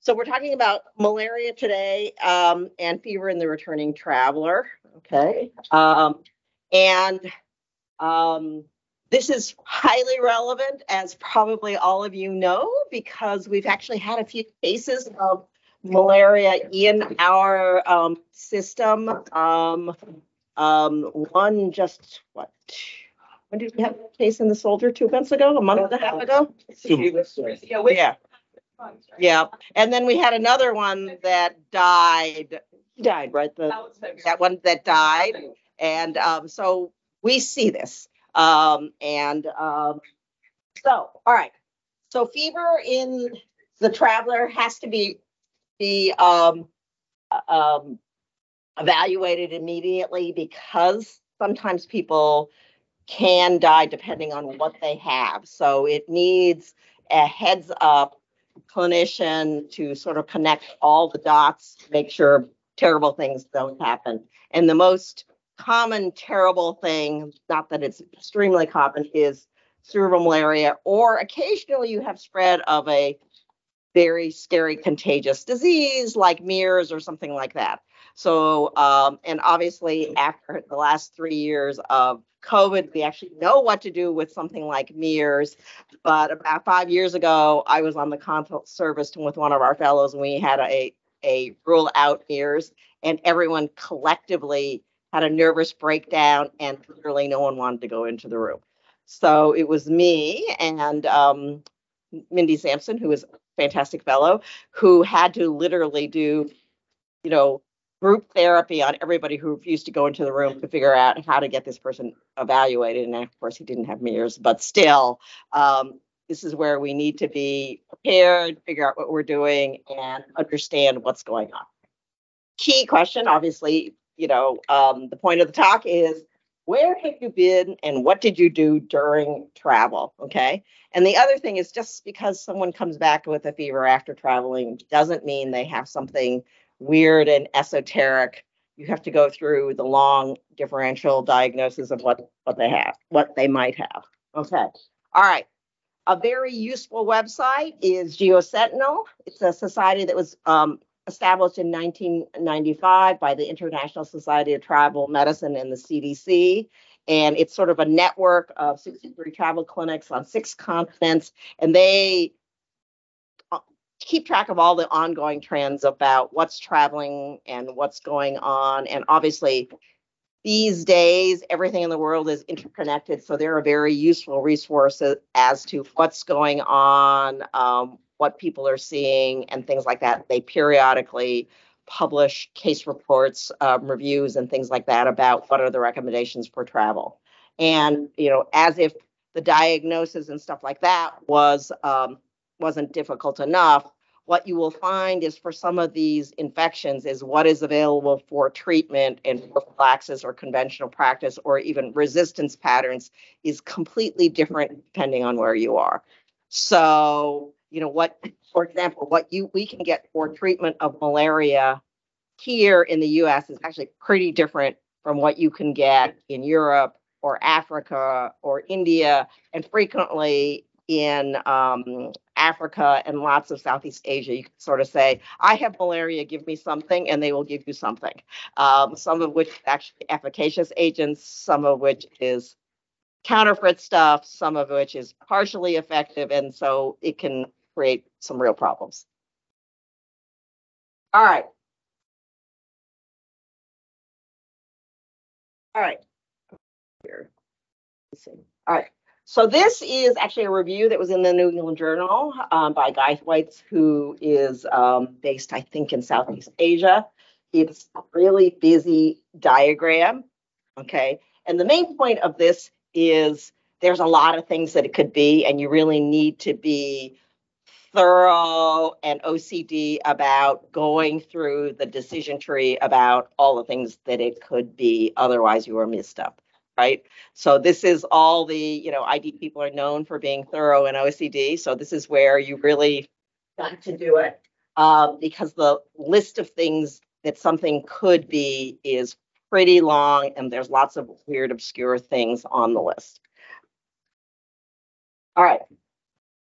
so we're talking about malaria today um, and fever in the returning traveler. Okay. Um, and um, this is highly relevant, as probably all of you know, because we've actually had a few cases of malaria in our um, system. Um, um, one just what? When did we have a case in the soldier? Two months ago? A month and a half ago? Yeah, we- Yeah. Yeah. And then we had another one that died. He died, right? The That was February. that one that died. And um, so we see this. Um, and um, so, all right. So fever in the traveler has to be be um, uh, um, evaluated immediately because sometimes people can die depending on what they have. So it needs a heads up clinician to sort of connect all the dots, make sure terrible things don't happen. And the most common terrible thing, not that it's extremely common, is cerebral malaria, or occasionally you have spread of a very scary contagious disease like MERS or something like that. So, um, and obviously after the last three years of COVID, we actually know what to do with something like MERS. But about five years ago, I was on the consult service with one of our fellows and we had a, a rule out MERS and everyone collectively had a nervous breakdown and literally no one wanted to go into the room. So it was me and um, Mindy Sampson, who is a fantastic fellow, who had to literally do, you know, group therapy on everybody who refused to go into the room to figure out how to get this person evaluated. And of course, he didn't have MERS, but still, um, this is where we need to be prepared, figure out what we're doing, and understand what's going on. Key question, obviously, you know, um, the point of the talk is where have you been and what did you do during travel? Okay. And the other thing is just because someone comes back with a fever after traveling doesn't mean they have something weird and esoteric. You have to go through the long differential diagnosis of what, what they have, what they might have. Okay. All right. A very useful website is GeoSentinel. It's a society that was um, established in 1995 by the International Society of Travel Medicine and the CDC. And it's sort of a network of 63 travel clinics on six continents. And they keep track of all the ongoing trends about what's traveling and what's going on. And obviously, these days, everything in the world is interconnected. So they're a very useful resource as to what's going on, um, what people are seeing, and things like that. They periodically publish case reports, um, reviews, and things like that about what are the recommendations for travel. And you know, as if the diagnosis and stuff like that was um, wasn't difficult enough, what you will find is for some of these infections is what is available for treatment and prophylaxis or conventional practice or even resistance patterns is completely different depending on where you are. So, you know, what, for example, what you we can get for treatment of malaria here in the US is actually pretty different from what you can get in Europe or Africa or India, and frequently in um, Africa and lots of Southeast Asia, you can sort of say, I have malaria, give me something, and they will give you something. Um, some of which is actually efficacious agents, some of which is counterfeit stuff, some of which is partially effective, and so it can create some real problems. All right. All right. Here. All right. So this is actually a review that was in the New England Journal um, by Guy Thwaites, who is um, based, I think, in Southeast Asia. It's a really busy diagram, okay? And the main point of this is there's a lot of things that it could be, and you really need to be thorough and OCD about going through the decision tree about all the things that it could be. Otherwise, you are missed up right? So this is all the, you know, ID people are known for being thorough in OCD. So this is where you really got to do it um, because the list of things that something could be is pretty long and there's lots of weird, obscure things on the list. All right.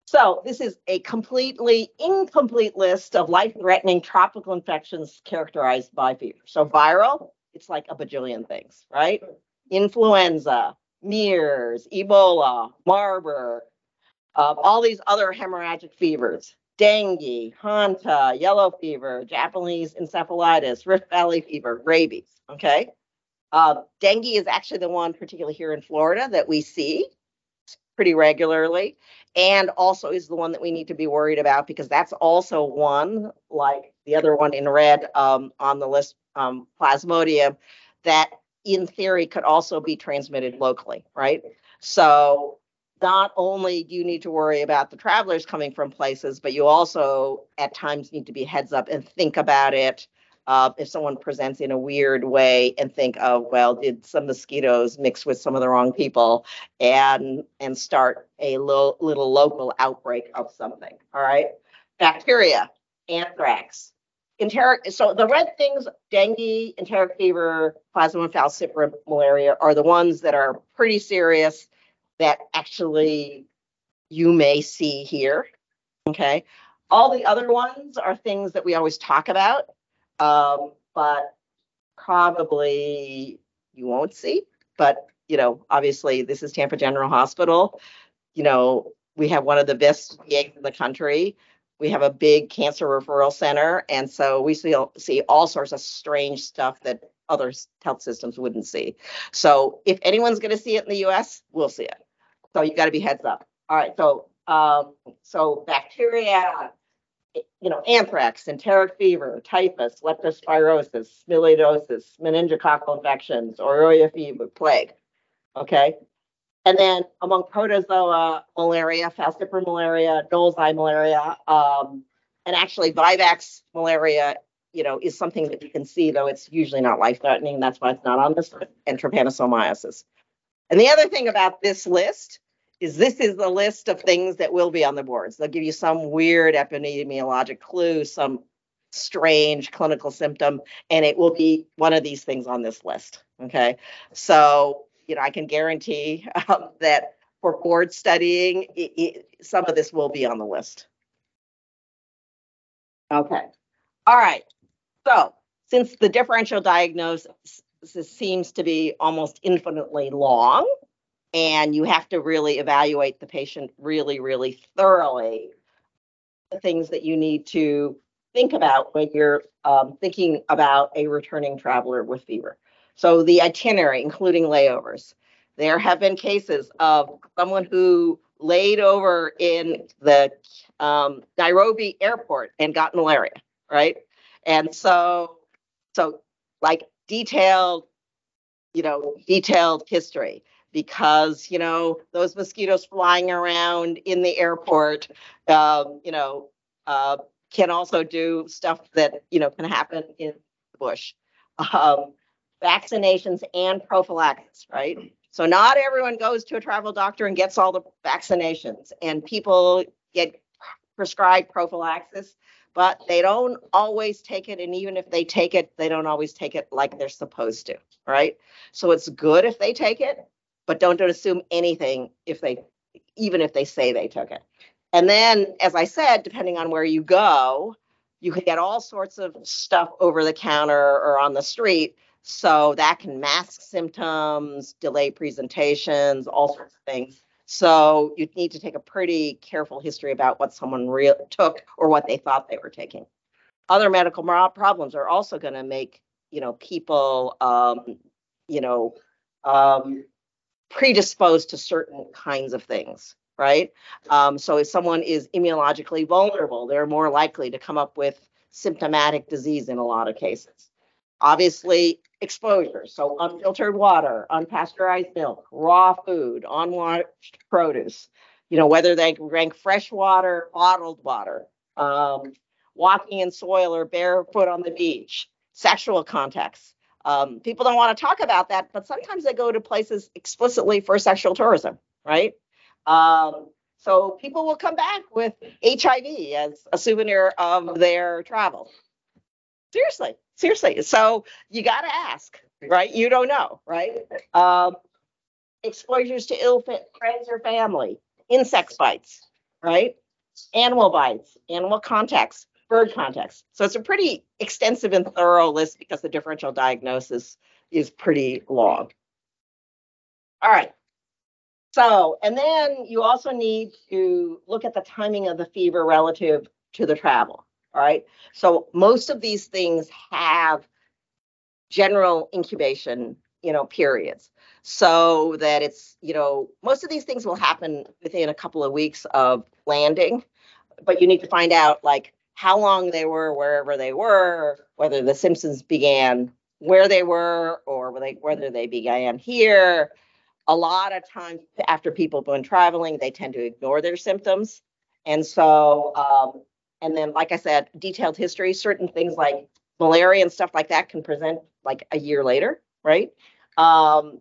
So this is a completely incomplete list of life-threatening tropical infections characterized by fever. So viral, it's like a bajillion things, right? Influenza, MERS, Ebola, Marburg, uh, all these other hemorrhagic fevers, dengue, hanta, yellow fever, Japanese encephalitis, Rift Valley fever, rabies. Okay. Uh, dengue is actually the one, particularly here in Florida, that we see pretty regularly, and also is the one that we need to be worried about because that's also one, like the other one in red um, on the list, um, Plasmodium, that in theory could also be transmitted locally, right? So not only do you need to worry about the travelers coming from places, but you also at times need to be heads up and think about it. Uh, if someone presents in a weird way and think, oh, well, did some mosquitoes mix with some of the wrong people and and start a little, little local outbreak of something. All right. Bacteria, anthrax, enteric. So the red things, dengue, enteric fever, plasmodium falciparum, malaria are the ones that are pretty serious that actually you may see here. Okay. All the other ones are things that we always talk about, um, but probably you won't see. But, you know, obviously, this is Tampa General Hospital. You know, we have one of the best VAs in the country. We have a big cancer referral center. And so we see, see all sorts of strange stuff that other health systems wouldn't see. So if anyone's going to see it in the US, we'll see it. So you got to be heads up. All right. So um, so bacteria, you know, anthrax, enteric fever, typhus, leptospirosis, melioidosis, meningococcal infections, Borrelia fever, plague. Okay. And then among protozoa, malaria, falciparum malaria, Knowlesi malaria, um, and actually Vivax malaria, you know, is something that you can see, though it's usually not life threatening. That's why it's not on this, and trypanosomiasis. And the other thing about this list is this is the list of things that will be on the boards. They'll give you some weird epidemiologic clue, some strange clinical symptom, and it will be one of these things on this list. Okay. So, you know, I can guarantee um, that for board studying, it, it, some of this will be on the list. Okay. All right. So, since the differential diagnosis seems to be almost infinitely long, and you have to really evaluate the patient really, really thoroughly. The things that you need to think about when you're um, thinking about a returning traveler with fever. So the itinerary, including layovers. There have been cases of someone who laid over in the um, Nairobi airport and got malaria, right? And so, so like detailed, you know, detailed history because you know those mosquitoes flying around in the airport um, you know uh, can also do stuff that you know can happen in the bush um, vaccinations and prophylaxis right so not everyone goes to a travel doctor and gets all the vaccinations and people get prescribed prophylaxis but they don't always take it and even if they take it they don't always take it like they're supposed to right so it's good if they take it but don't, don't assume anything if they, even if they say they took it. And then, as I said, depending on where you go, you can get all sorts of stuff over the counter or on the street. So that can mask symptoms, delay presentations, all sorts of things. So you need to take a pretty careful history about what someone real took or what they thought they were taking. Other medical problems are also going to make you know people um, you know um, predisposed to certain kinds of things, right? Um, so if someone is immunologically vulnerable, they're more likely to come up with symptomatic disease in a lot of cases. Obviously, exposure, so unfiltered water, unpasteurized milk, raw food, unwashed produce, you know, whether they drink fresh water, bottled water, um, walking in soil or barefoot on the beach, sexual contacts, um, people don't want to talk about that, but sometimes they go to places explicitly for sexual tourism, right? Um, so people will come back with HIV as a souvenir of their travel. Seriously, seriously. So you got to ask, right? You don't know, right? Um, exposures to ill friends or family, insect bites, right? Animal bites, animal contacts, bird contacts. So it's a pretty extensive and thorough list because the differential diagnosis is pretty long. All right. So, and then you also need to look at the timing of the fever relative to the travel. All right. So most of these things have general incubation, you know, periods. So that it's, you know, most of these things will happen within a couple of weeks of landing, but you need to find out like how long they were wherever they were, whether the Simpsons began where they were or whether they began here, a lot of times after people have been traveling, they tend to ignore their symptoms. And so, um, and then, like I said, detailed history, certain things like malaria and stuff like that can present like a year later, right? Um,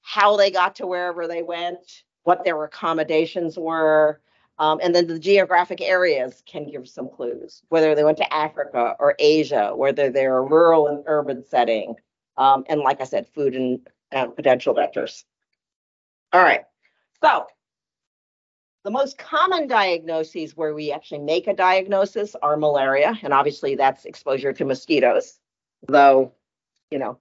how they got to wherever they went, what their accommodations were, um, and then the geographic areas can give some clues, whether they went to Africa or Asia, whether they're a rural and urban setting, um, and like I said, food and uh, potential vectors. All right, so the most common diagnoses where we actually make a diagnosis are malaria, and obviously that's exposure to mosquitoes, though, you know,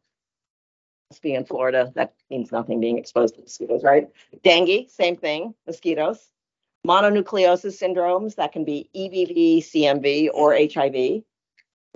being in Florida, that means nothing being exposed to mosquitoes, right? Dengue, same thing, mosquitoes. Mononucleosis syndromes, that can be EBV, CMV, or HIV.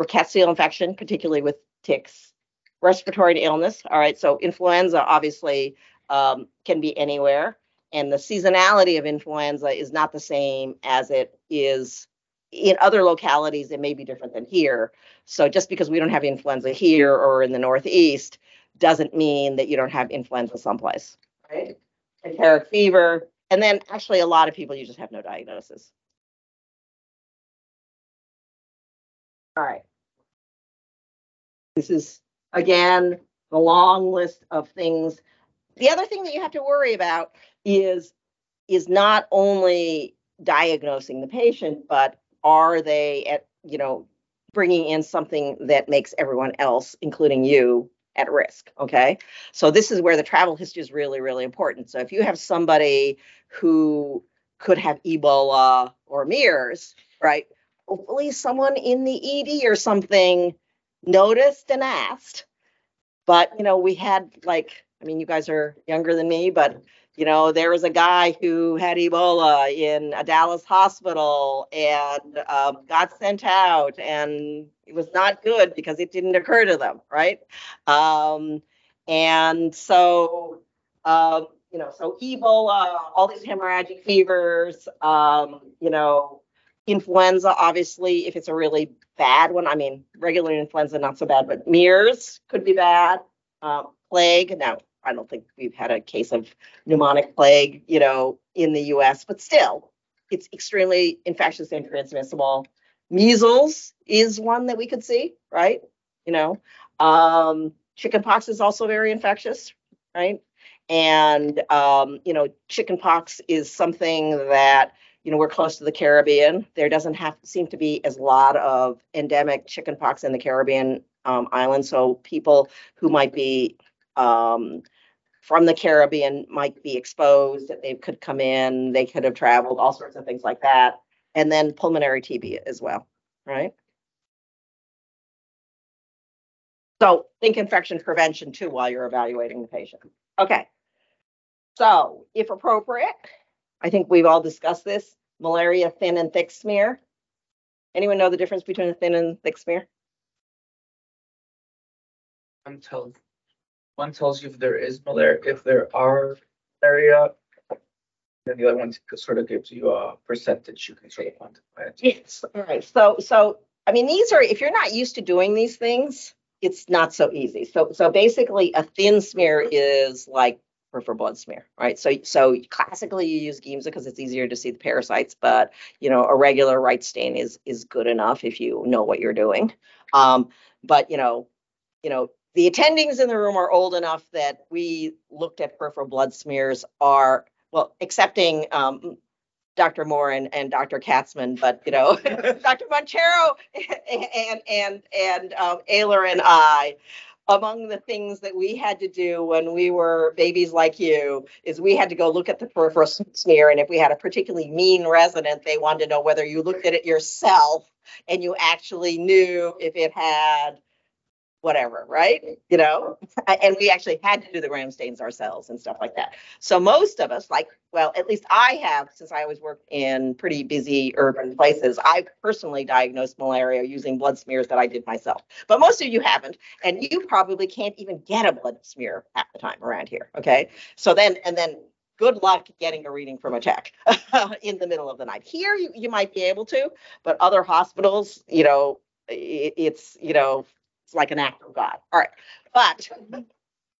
Rickettsial infection, particularly with ticks respiratory illness. All right, so influenza obviously um, can be anywhere, and the seasonality of influenza is not the same as it is in other localities. It may be different than here. So just because we don't have influenza here or in the Northeast doesn't mean that you don't have influenza someplace, right? Enteric fever, and then actually a lot of people you just have no diagnosis. All right. This is again, the long list of things. The other thing that you have to worry about is is not only diagnosing the patient, but are they at you know bringing in something that makes everyone else, including you, at risk. Okay, so this is where the travel history is really really important. So if you have somebody who could have Ebola or MERS, right? Hopefully, someone in the ED or something noticed and asked. But, you know, we had like, I mean, you guys are younger than me, but, you know, there was a guy who had Ebola in a Dallas hospital and um, got sent out, and it was not good because it didn't occur to them, right? Um, and so, um, you know, so Ebola, all these hemorrhagic fevers, um, you know, influenza, obviously, if it's a really bad one, I mean, regular influenza, not so bad, but MERS could be bad. Um, plague, now, I don't think we've had a case of pneumonic plague, you know, in the US, but still, it's extremely infectious and transmissible. Measles is one that we could see, right? You know, um, chickenpox is also very infectious, right? And, um, you know, chickenpox is something that you know, we're close to the Caribbean. There doesn't have seem to be as lot of endemic chickenpox in the Caribbean um, islands. So people who might be um, from the Caribbean might be exposed. That they could come in. They could have traveled. All sorts of things like that. And then pulmonary TB as well, right? So think infection prevention too while you're evaluating the patient. Okay. So if appropriate, I think we've all discussed this. Malaria thin and thick smear. Anyone know the difference between a thin and thick smear? I'm tells, one tells you if there is malaria, if there are malaria. and the other one sort of gives you a percentage you can sort of quantify it. Yes. All right. So, so I mean, these are if you're not used to doing these things, it's not so easy. So, so basically, a thin smear is like peripheral blood smear, right? So, so classically you use Giemsa because it's easier to see the parasites, but you know, a regular Wright stain is is good enough if you know what you're doing. Um, but you know, you know, the attendings in the room are old enough that we looked at peripheral blood smears are well, accepting um, Dr. Moore and, and Dr. Katzman, but you know, Dr. montero and and and um, Ayler and I among the things that we had to do when we were babies like you is we had to go look at the peripheral smear. And if we had a particularly mean resident, they wanted to know whether you looked at it yourself and you actually knew if it had whatever, right? You know, and we actually had to do the gram stains ourselves and stuff like that. So most of us, like, well, at least I have, since I always worked in pretty busy urban places, I personally diagnosed malaria using blood smears that I did myself. But most of you haven't, and you probably can't even get a blood smear at the time around here. Okay, so then and then. Good luck getting a reading from a tech in the middle of the night. Here, you, you might be able to, but other hospitals, you know, it's you know it's like an act of God. All right. But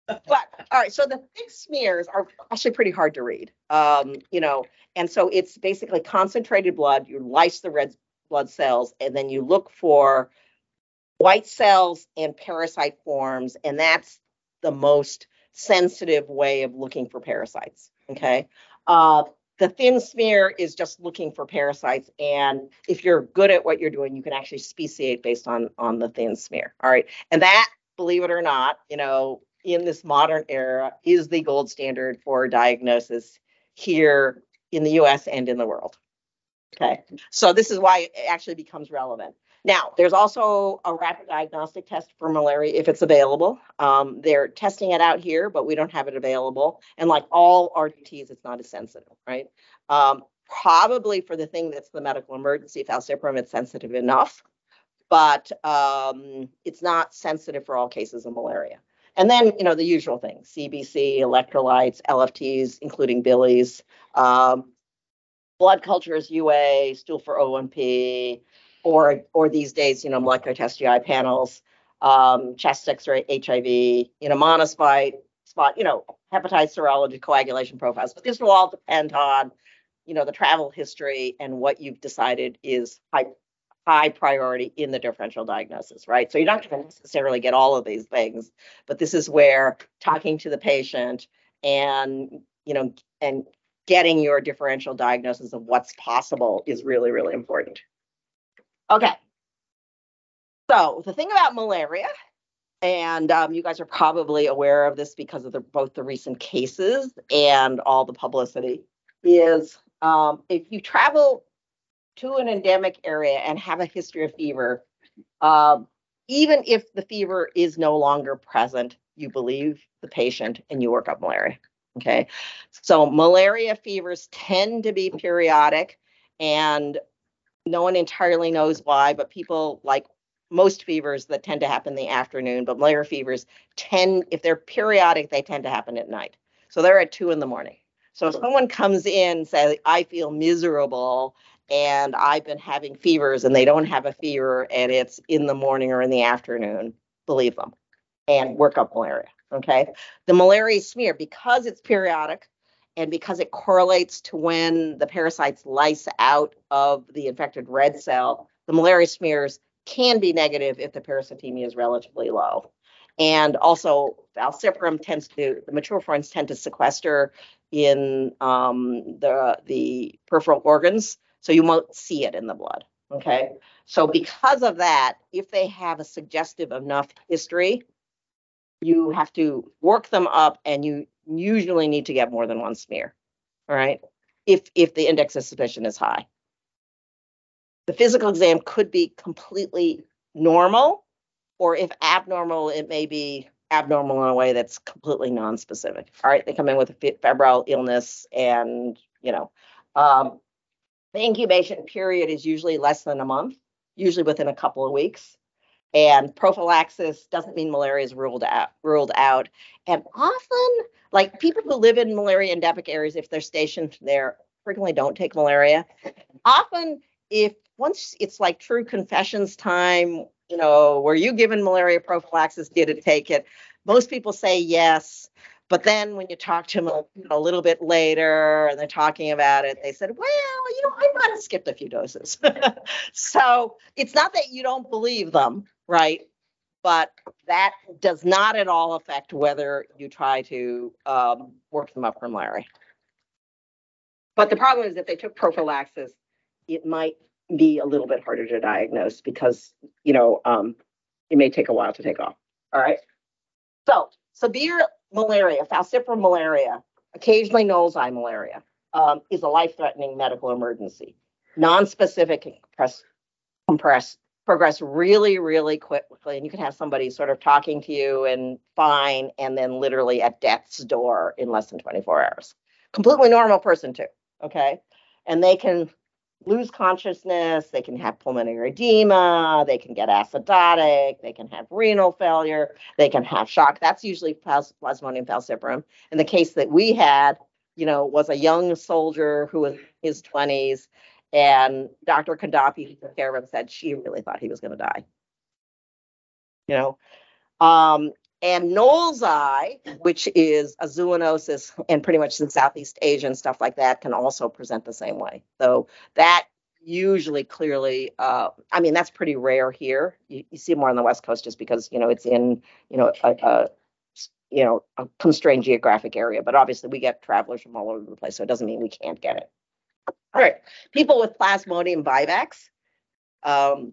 but all right, so the thick smears are actually pretty hard to read. Um, you know, and so it's basically concentrated blood. You lyse the red blood cells, and then you look for white cells and parasite forms, and that's the most sensitive way of looking for parasites. Okay. Uh, the thin smear is just looking for parasites. And if you're good at what you're doing, you can actually speciate based on, on the thin smear. All right. And that, believe it or not, you know, in this modern era is the gold standard for diagnosis here in the US and in the world. Okay. So this is why it actually becomes relevant. Now, there's also a rapid diagnostic test for malaria if it's available. Um, they're testing it out here, but we don't have it available. And like all RDTs, it's not as sensitive, right? Um, probably for the thing that's the medical emergency, falciparum, it's sensitive enough, but um, it's not sensitive for all cases of malaria. And then, you know, the usual things, CBC, electrolytes, LFTs, including Billy's, um, blood cultures, UA, stool for O1P, or or these days, you know, molecular test GI panels, um, chest X-ray, HIV, you know, monospite, spot, you know, hepatitis serology, coagulation profiles. But this will all depend on, you know, the travel history and what you've decided is high high priority in the differential diagnosis, right? So you're not going to necessarily get all of these things, but this is where talking to the patient and you know and getting your differential diagnosis of what's possible is really really important. Okay. So the thing about malaria, and um, you guys are probably aware of this because of the, both the recent cases and all the publicity, is um, if you travel to an endemic area and have a history of fever, um, even if the fever is no longer present, you believe the patient and you work up malaria. Okay. So malaria fevers tend to be periodic and no one entirely knows why, but people like most fevers that tend to happen in the afternoon, but malaria fevers tend, if they're periodic, they tend to happen at night. So they're at two in the morning. So if someone comes in, say, I feel miserable and I've been having fevers and they don't have a fever and it's in the morning or in the afternoon, believe them and work up malaria. Okay. The malaria smear, because it's periodic, and because it correlates to when the parasites lyse out of the infected red cell, the malaria smears can be negative if the parasitemia is relatively low. And also, falciparum tends to, the mature forms tend to sequester in um, the, the peripheral organs, so you won't see it in the blood. Okay. So, because of that, if they have a suggestive enough history, you have to work them up and you usually need to get more than one smear. All right. If if the index of suspicion is high. The physical exam could be completely normal, or if abnormal, it may be abnormal in a way that's completely non-specific. All right, they come in with a febrile illness, and you know, um, the incubation period is usually less than a month, usually within a couple of weeks. And prophylaxis doesn't mean malaria is ruled out. Ruled out, and often, like people who live in malaria endemic areas, if they're stationed there, frequently don't take malaria. Often, if once it's like true confessions time, you know, were you given malaria prophylaxis? Did it take it? Most people say yes. But then when you talk to them a, a, little bit later and they're talking about it, they said, well, you know, I might have skipped a few doses. so it's not that you don't believe them, right? But that does not at all affect whether you try to um, work them up from Larry. But the problem is if they took prophylaxis, it might be a little bit harder to diagnose because, you know, um, it may take a while to take off. All right. So severe malaria, falciparum malaria, occasionally Knowlesi malaria, um, is a life-threatening medical emergency. Non-specific can compress, compress, progress really, really quickly, and you can have somebody sort of talking to you and fine, and then literally at death's door in less than 24 hours. Completely normal person too, okay? And they can lose consciousness, they can have pulmonary edema, they can get acidotic, they can have renal failure, they can have shock. That's usually plas- plasmodium falciparum. In the case that we had, you know, was a young soldier who was in his 20s, and Dr. Kandafi, who took care of him, said she really thought he was going to die. You know, um, and Knowlesi, which is a zoonosis and pretty much in Southeast Asia and stuff like that, can also present the same way. So that usually clearly, uh, I mean, that's pretty rare here. You, you see more on the West Coast just because, you know, it's in, you know, a, a you know, a constrained geographic area. But obviously we get travelers from all over the place, so it doesn't mean we can't get it. All right, people with Plasmodium vivax. Um,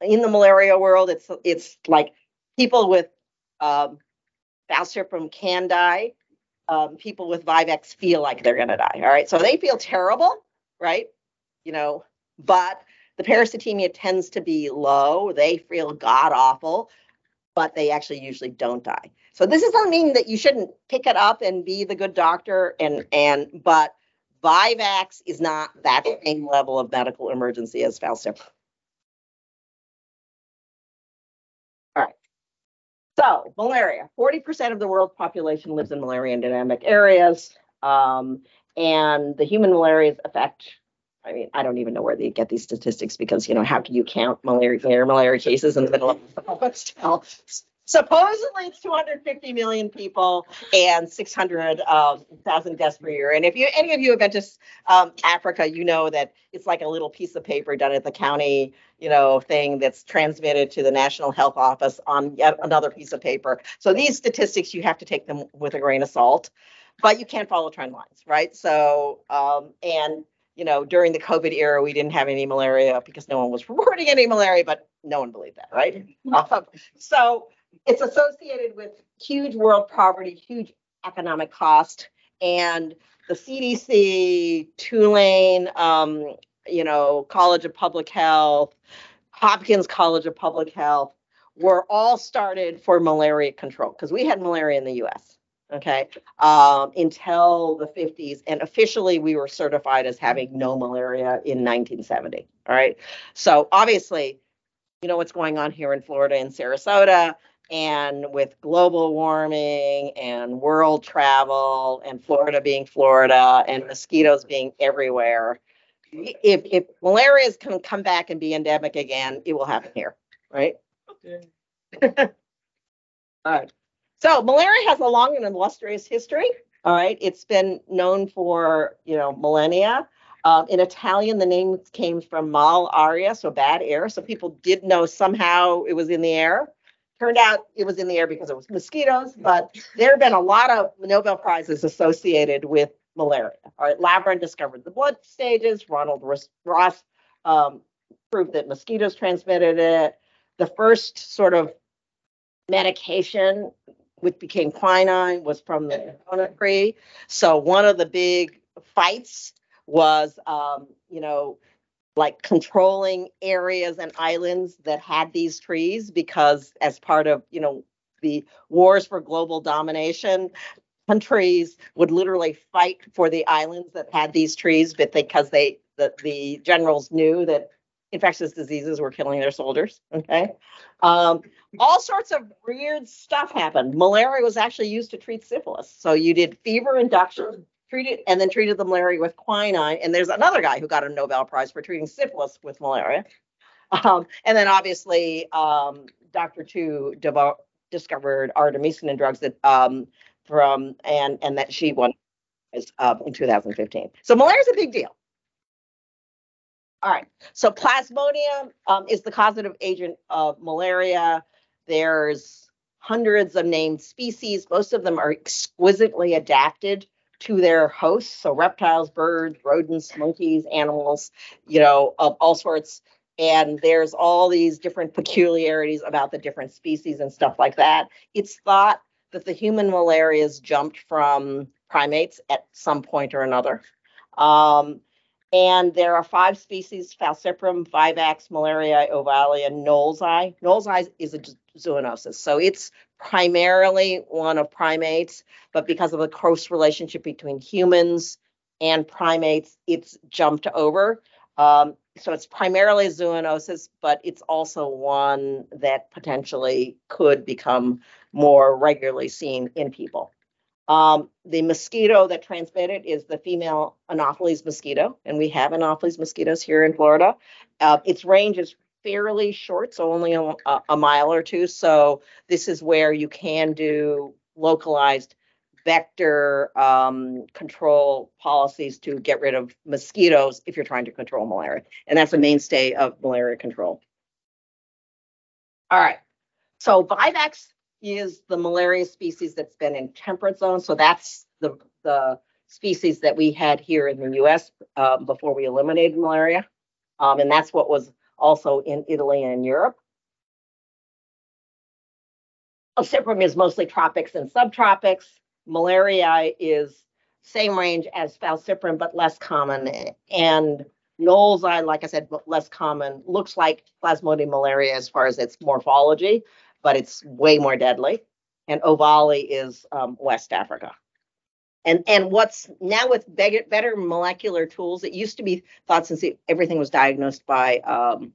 in the malaria world, it's it's like people with um, Falciparum can die. Um, people with Vivax feel like they're going to die. All right. So they feel terrible, right? You know, but the parasitemia tends to be low. They feel god awful, but they actually usually don't die. So this doesn't mean that you shouldn't pick it up and be the good doctor and and but Vivax is not that same level of medical emergency as Falciparum. All right. So, malaria 40% of the world's population lives in malaria endemic areas. Um, and the human malaria's effect, I mean, I don't even know where they get these statistics because, you know, how do you count malaria, malaria cases in the middle of the supposedly it's 250 million people and 600,000 um, deaths per year. And if you any of you have been to um, Africa, you know that it's like a little piece of paper done at the county, you know, thing that's transmitted to the National Health Office on yet another piece of paper. So these statistics you have to take them with a grain of salt, but you can't follow trend lines, right? So um, and you know, during the COVID era, we didn't have any malaria because no one was reporting any malaria, but no one believed that, right? Um, so it's associated with huge world poverty, huge economic cost, and the CDC, Tulane, um, you know, College of Public Health, Hopkins College of Public Health were all started for malaria control because we had malaria in the U.S. Okay, um, until the 50s, and officially we were certified as having no malaria in 1970. All right, so obviously, you know what's going on here in Florida and Sarasota and with global warming and world travel and Florida being Florida and mosquitoes being everywhere, if if malaria can come back and be endemic again, it will happen here, right? Okay. all right. So malaria has a long and illustrious history. All right, it's been known for you know millennia. Um, in Italian, the name came from mal aria, so bad air. So people did know somehow it was in the air. Turned out it was in the air because it was mosquitoes, but there have been a lot of Nobel Prizes associated with malaria. All right, Laveran discovered the blood stages. Ronald Ross um, proved that mosquitoes transmitted it. The first sort of medication, which became quinine, was from the coconut tree. So one of the big fights was, um, you know, like controlling areas and islands that had these trees because as part of you know the wars for global domination countries would literally fight for the islands that had these trees but because they the, the generals knew that infectious diseases were killing their soldiers okay? Um, all sorts of weird stuff happened. Malaria was actually used to treat syphilis. So you did fever induction treated and then treated the malaria with quinine. And there's another guy who got a Nobel Prize for treating syphilis with malaria. Um, and then obviously, um, Dr. Tu devo- discovered artemisinin drugs that um, from and and that she won uh, in 2015. So malaria is a big deal. All right. So plasmodium um, is the causative agent of malaria. There's hundreds of named species. Most of them are exquisitely adapted to their hosts. So reptiles, birds, rodents, monkeys, animals, you know, of all sorts. And there's all these different peculiarities about the different species and stuff like that. It's thought that the human malarias jumped from primates at some point or another. Um, and there are five species, Falciparum, Vivax, Malariae, Ovale, Knowlesi. Knowlesi is a zoonosis. So it's primarily one of primates, but because of the close relationship between humans and primates, it's jumped over. Um, so it's primarily zoonosis, but it's also one that potentially could become more regularly seen in people. Um, the mosquito that transmitted is the female Anopheles mosquito, and we have Anopheles mosquitoes here in Florida. Uh, its range is fairly short, so only a, a, mile or two. So this is where you can do localized vector um, control policies to get rid of mosquitoes if you're trying to control malaria, and that's a mainstay of malaria control. All right, so Vivax is the malaria species that's been in temperate zones. So that's the, the species that we had here in the US um, before we eliminated malaria. Um, and that's what was also in Italy and Europe. Falciparum is mostly tropics and subtropics. Malaria is same range as falciparum, but less common. And Knowlesi, like I said, less common, looks like Plasmodium malariae as far as its morphology, but it's way more deadly. And Ovale is um, West Africa. And and what's now with better, better molecular tools, it used to be thought since everything was diagnosed by um,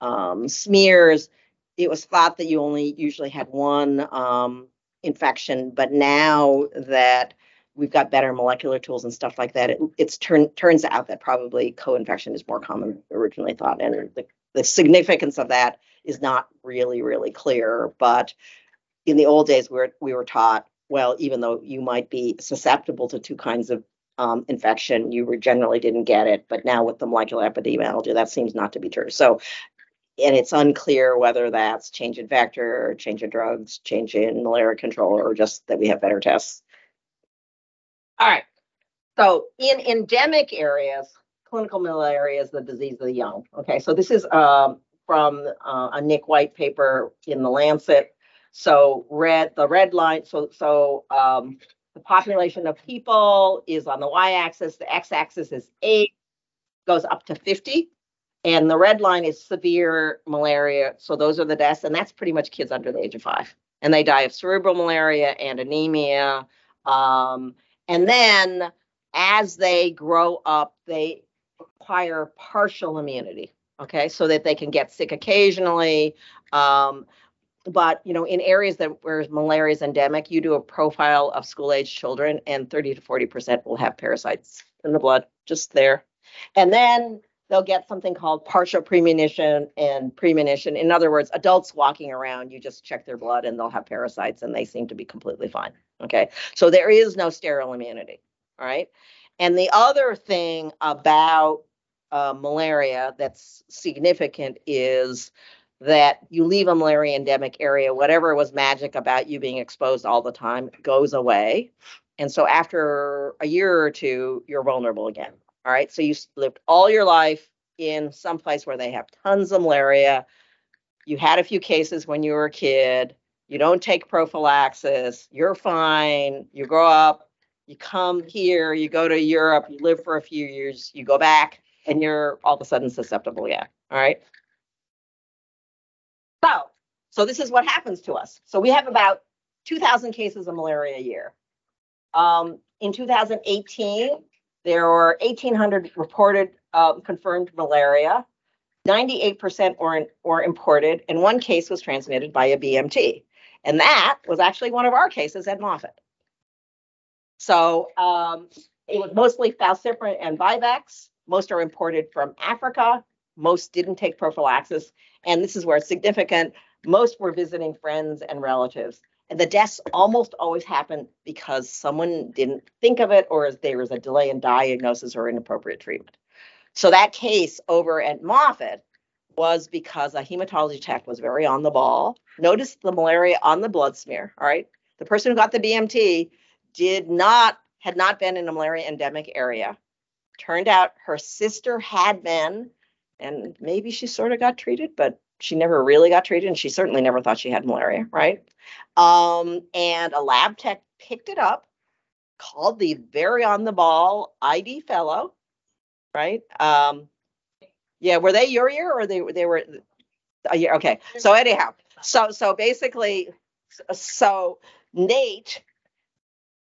um, smears, it was thought that you only usually had one um, infection. But now that we've got better molecular tools and stuff like that, it, it's turn, turns out that probably co-infection is more common than originally thought. And the, the significance of that is not really, really clear. But in the old days, we were, we were taught, well, even though you might be susceptible to two kinds of um, infection, you were generally didn't get it. But now with the molecular epidemiology, that seems not to be true. So, and it's unclear whether that's change in vector, change in drugs, change in malaria control, or just that we have better tests. All right. So in endemic areas, clinical malaria is the disease of the young. Okay, so this is um, from uh, a Nick White paper in the Lancet. So red, the red line, so so um, the population of people is on the y-axis. The x-axis is age, goes up to 50, and the red line is severe malaria. So those are the deaths, and that's pretty much kids under the age of five, and they die of cerebral malaria and anemia. Um, and then as they grow up, they acquire partial immunity okay, so that they can get sick occasionally. Um, but you know, in areas that where malaria is endemic, you do a profile of school-age children, and 30 to 40 percent will have parasites in the blood, just there. And then they'll get something called partial premunition and premunition. In other words, adults walking around, you just check their blood and they'll have parasites and they seem to be completely fine. Okay. So there is no sterile immunity. All right. And the other thing about uh, malaria that's significant is that you leave a malaria endemic area, whatever was magic about you being exposed all the time goes away. And so after a year or two, you're vulnerable again. All right. So you lived all your life in some place where they have tons of malaria. You had a few cases when you were a kid. You don't take prophylaxis. You're fine. You grow up. You come here. You go to Europe. You live for a few years. You go back and you're all of a sudden susceptible Yeah. All right. So, so this is what happens to us. So we have about 2,000 cases of malaria a year. Um, in 2018, there were 1,800 reported um, confirmed malaria. 98% were, were imported, and one case was transmitted by a BMT. And that was actually one of our cases at Moffitt. So um, it was mostly falciparum and Vivax. Most are imported from Africa. Most didn't take prophylaxis. And this is where it's significant. Most were visiting friends and relatives. And the deaths almost always happen because someone didn't think of it or there was a delay in diagnosis or inappropriate treatment. So that case over at Moffitt was because a hematology tech was very on the ball. Notice the malaria on the blood smear. All right. The person who got the BMT did not, had not been in a malaria endemic area. Turned out her sister had been, and maybe she sort of got treated, but she never really got treated, and she certainly never thought she had malaria, right? Um, and a lab tech picked it up, called the very on the ball ID fellow, right? Um, yeah, were they your year or they they were a year? Okay, so anyhow, so so basically, so Nate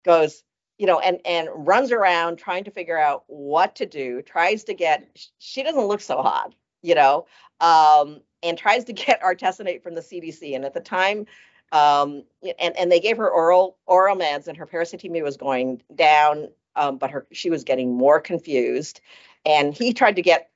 goes, you know, and and runs around trying to figure out what to do. Tries to get. She doesn't look so hot, you know, um, and tries to get artesunate from the CDC. And at the time, um, and and they gave her oral oral meds, and her parasitemia was going down, um, but her she was getting more confused. And he tried to get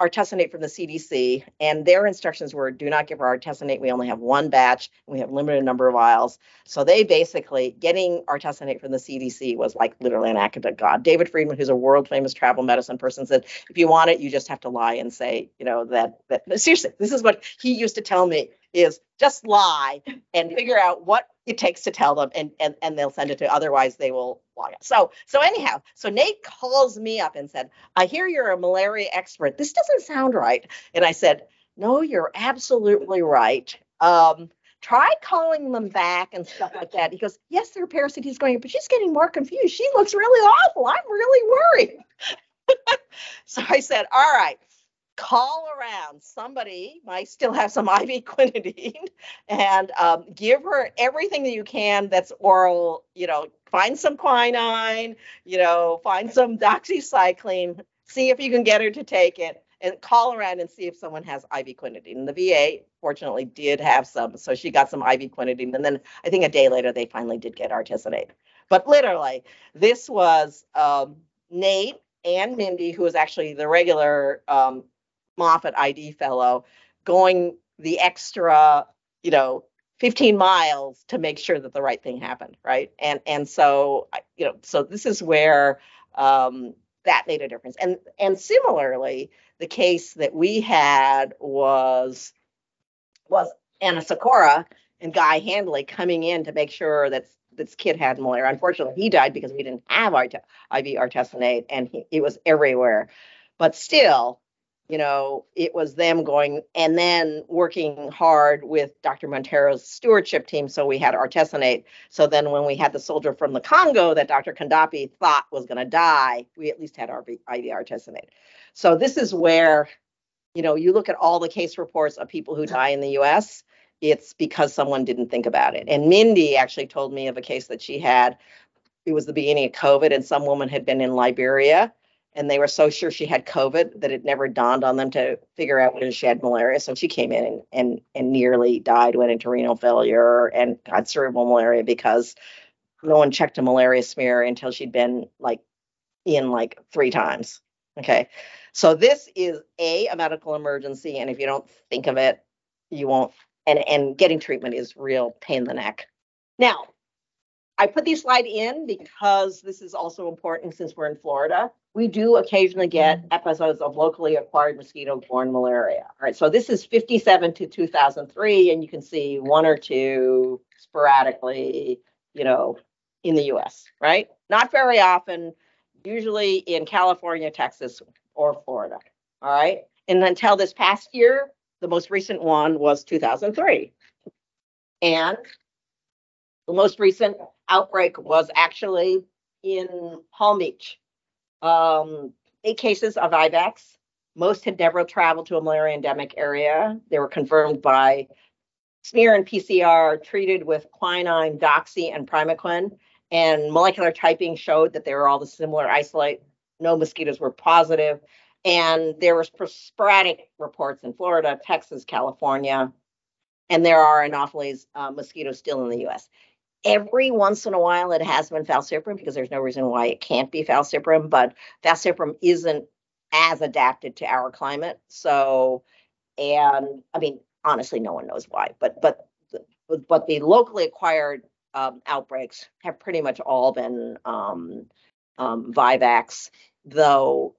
artesunate from the CDC, and their instructions were do not give her artesunate. We only have one batch, and we have limited number of vials. So they basically getting artesunate from the CDC was like literally an act of God. David Freedman, who's a world famous travel medicine person, said if you want it, you just have to lie and say, you know, that that seriously, this is what he used to tell me is just lie and figure out what it takes to tell them and and, and they'll send it to otherwise they will log out. So so anyhow, so Nate calls me up and said, I hear you're a malaria expert. This doesn't sound right. And I said, No, you're absolutely right. Um, try calling them back and stuff like that. He goes, Yes, they're parasites. Going, but she's getting more confused. She looks really awful. I'm really worried. so I said, All right, call around. Somebody might still have some IV quinidine and um, give her everything that you can that's oral. You know, find some quinine, you know, find some doxycycline, see if you can get her to take it. And call around and see if someone has IV quinidine. And the VA, fortunately, did have some. So she got some IV quinidine. And then I think a day later, they finally did get artesunate. But literally, this was um, Nate and Mindy, who was actually the regular um, Moffitt ID fellow going the extra, you know, 15 miles to make sure that the right thing happened, right? And and so you know, so this is where um, that made a difference. And and similarly, the case that we had was was Anna Sakura and Guy Handley coming in to make sure that this kid had malaria. Unfortunately, he died because we didn't have our IV artesunate, and he, it was everywhere. But still, you know, it was them going and then working hard with Dr. Montero's stewardship team. So we had artesunate. So then when we had the soldier from the Congo that Dr. Kandapi thought was going to die, we at least had our IV artesunate. So this is where, you know, you look at all the case reports of people who die in the US, it's because someone didn't think about it. And Mindy actually told me of a case that she had. It was the beginning of COVID, and some woman had been in Liberia and they were so sure she had COVID that it never dawned on them to figure out whether she had malaria. So she came in and and, and nearly died, went into renal failure, and got cerebral malaria because no one checked a malaria smear until she'd been like in like three times. Okay, so this is a a medical emergency, and if you don't think of it, you won't. And and getting treatment is real pain in the neck. Now, I put these slide in because this is also important since we're in Florida we do occasionally get mm-hmm. episodes of locally acquired mosquito-borne malaria. All right, so this is 57 to 2003, and you can see one or two sporadically, you know, in the U.S. Right? Not very often. Usually in California, Texas, or Florida. All right, and until this past year, the most recent one was 2003, and the most recent outbreak was actually in Palm Beach um, eight cases of vivax. Most had never traveled to a malaria endemic area. They were confirmed by smear and PCR treated with quinine, doxy, and primaquine. And molecular typing showed that they were all the similar isolate. No mosquitoes were positive. And there was sporadic reports in Florida, Texas, California, and there are anopheles uh, mosquitoes still in the U.S. Every once in a while, it has been falciparum because there's no reason why it can't be falciparum, but falciparum isn't as adapted to our climate. So, and I mean, honestly, no one knows why, but but but the locally acquired um, outbreaks have pretty much all been um, um, Vivax, though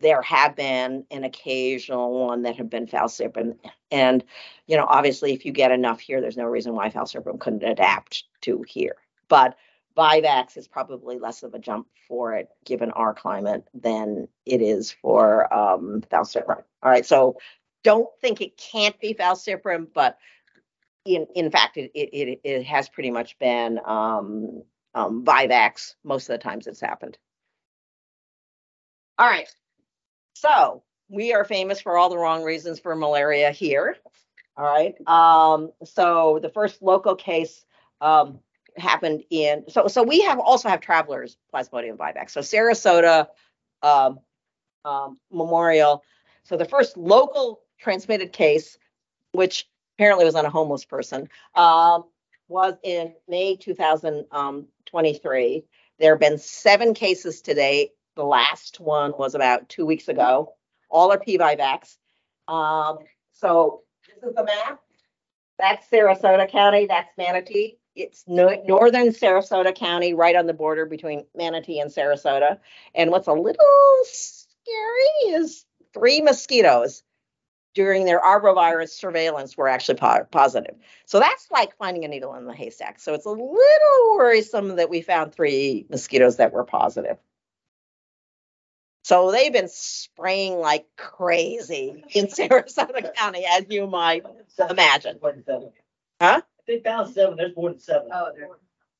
there have been an occasional one that have been falciparum. And, you know, obviously, if you get enough here, there's no reason why falciparum couldn't adapt to here. But Vivax is probably less of a jump for it, given our climate, than it is for um, falciparum. All right, so don't think it can't be falciparum, but in, in fact, it, it, it, has pretty much been, um, um, Vivax most of the times it's happened. All right. So we are famous for all the wrong reasons for malaria here. All right. Um, so the first local case, um, happened in, so, so we have also have travelers Plasmodium vivax. So Sarasota, um, um, Memorial. So the first local transmitted case, which apparently was on a homeless person, um, was in May 2023. There have been seven cases today. The last one was about two weeks ago. All are P. vivax. Um, so this is the map. That's Sarasota County. That's Manatee. It's no, northern Sarasota County, right on the border between Manatee and Sarasota. And what's a little scary is three mosquitoes during their arbovirus surveillance were actually po- positive. So that's like finding a needle in the haystack. So it's a little worrisome that we found three mosquitoes that were positive. So they've been spraying like crazy in Sarasota County, as you might imagine. Huh? If they found seven, there's more than seven. Oh, there.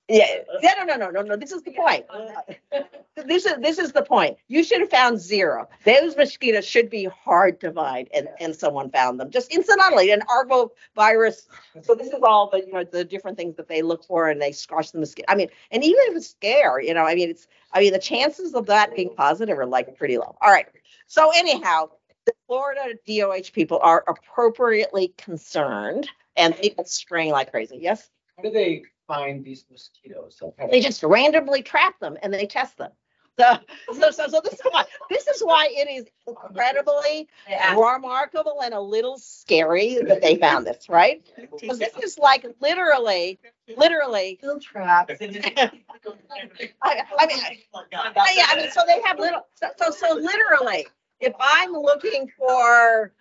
Yeah, yeah, no, no, no, no, no, this is the point. This is, this is the point. You should have found zero. Those mosquitoes should be hard to find and, and someone found them, just incidentally, an arbovirus. So this is all the, you know, the different things that they look for and they squash the mosquito. I mean, and even if it's scare, you know, I mean, it's, I mean, the chances of that being positive are like pretty low. All right. So anyhow, the Florida DOH people are appropriately concerned and they've spraying like crazy. Yes? How do they find these mosquitoes? They just randomly trap them and they test them. So, so, so, so this is why, this is why it is incredibly remarkable and a little scary that they found this, right? Because this is like literally, literally, Still trapped. I, I mean, I- yeah, I mean, so they have little, so, so, so literally, if I'm looking for,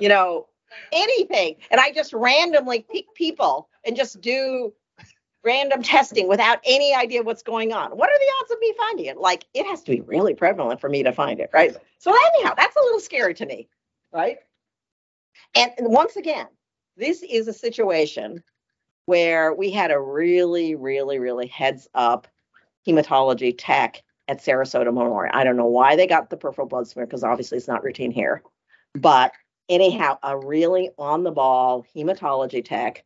you know, anything, and I just randomly pick people and just do random testing without any idea what's going on, what are the odds of me finding it? Like, it has to be really prevalent for me to find it, right? So anyhow, that's a little scary to me, right? And once again, this is a situation where we had a really, really, really heads up hematology tech at Sarasota Memorial. I don't know why they got the peripheral blood smear because obviously it's not routine here. But anyhow, a really on the ball hematology tech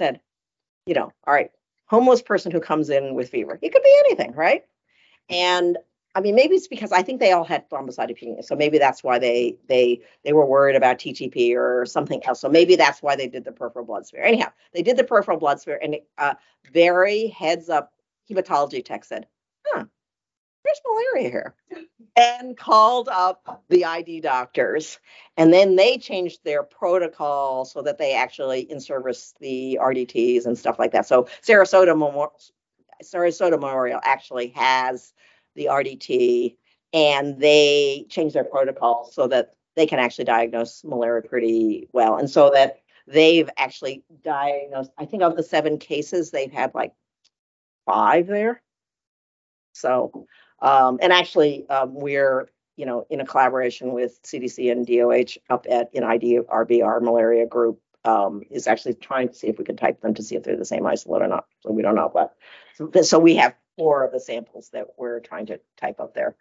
said, you know, all right, homeless person who comes in with fever, it could be anything, right? And I mean, maybe it's because I think they all had thrombocytopenia, so maybe that's why they they they were worried about TTP or something else. So maybe that's why they did the peripheral blood smear. Anyhow, they did the peripheral blood smear, and uh, very heads up hematology tech said, "Huh, there's malaria here," and called up the ID doctors, and then they changed their protocol so that they actually in service the RDTs and stuff like that. So Sarasota Memorial, Sarasota Memorial actually has the RDT, and they changed their protocol so that they can actually diagnose malaria pretty well, and so that they've actually diagnosed. I think of the seven cases, they've had like five there. So, um, and actually, um, we're you know in a collaboration with CDC and DOH up at NID RBR malaria group um, is actually trying to see if we can type them to see if they're the same isolate or not. So we don't know, but so, so we have four of the samples that we're trying to type up there.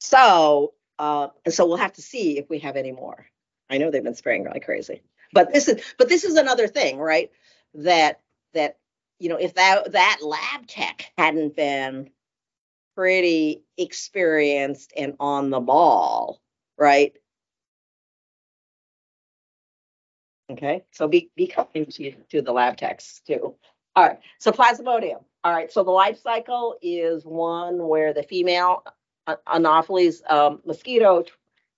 So, uh, so we'll have to see if we have any more. I know they've been spraying like crazy, but this is, but this is another thing, right? That, that, you know, if that, that lab tech hadn't been pretty experienced and on the ball, right? Okay, so be, be kind to, to the lab techs too. All right, so plasmodium. All right, so the life cycle is one where the female uh, Anopheles um, mosquito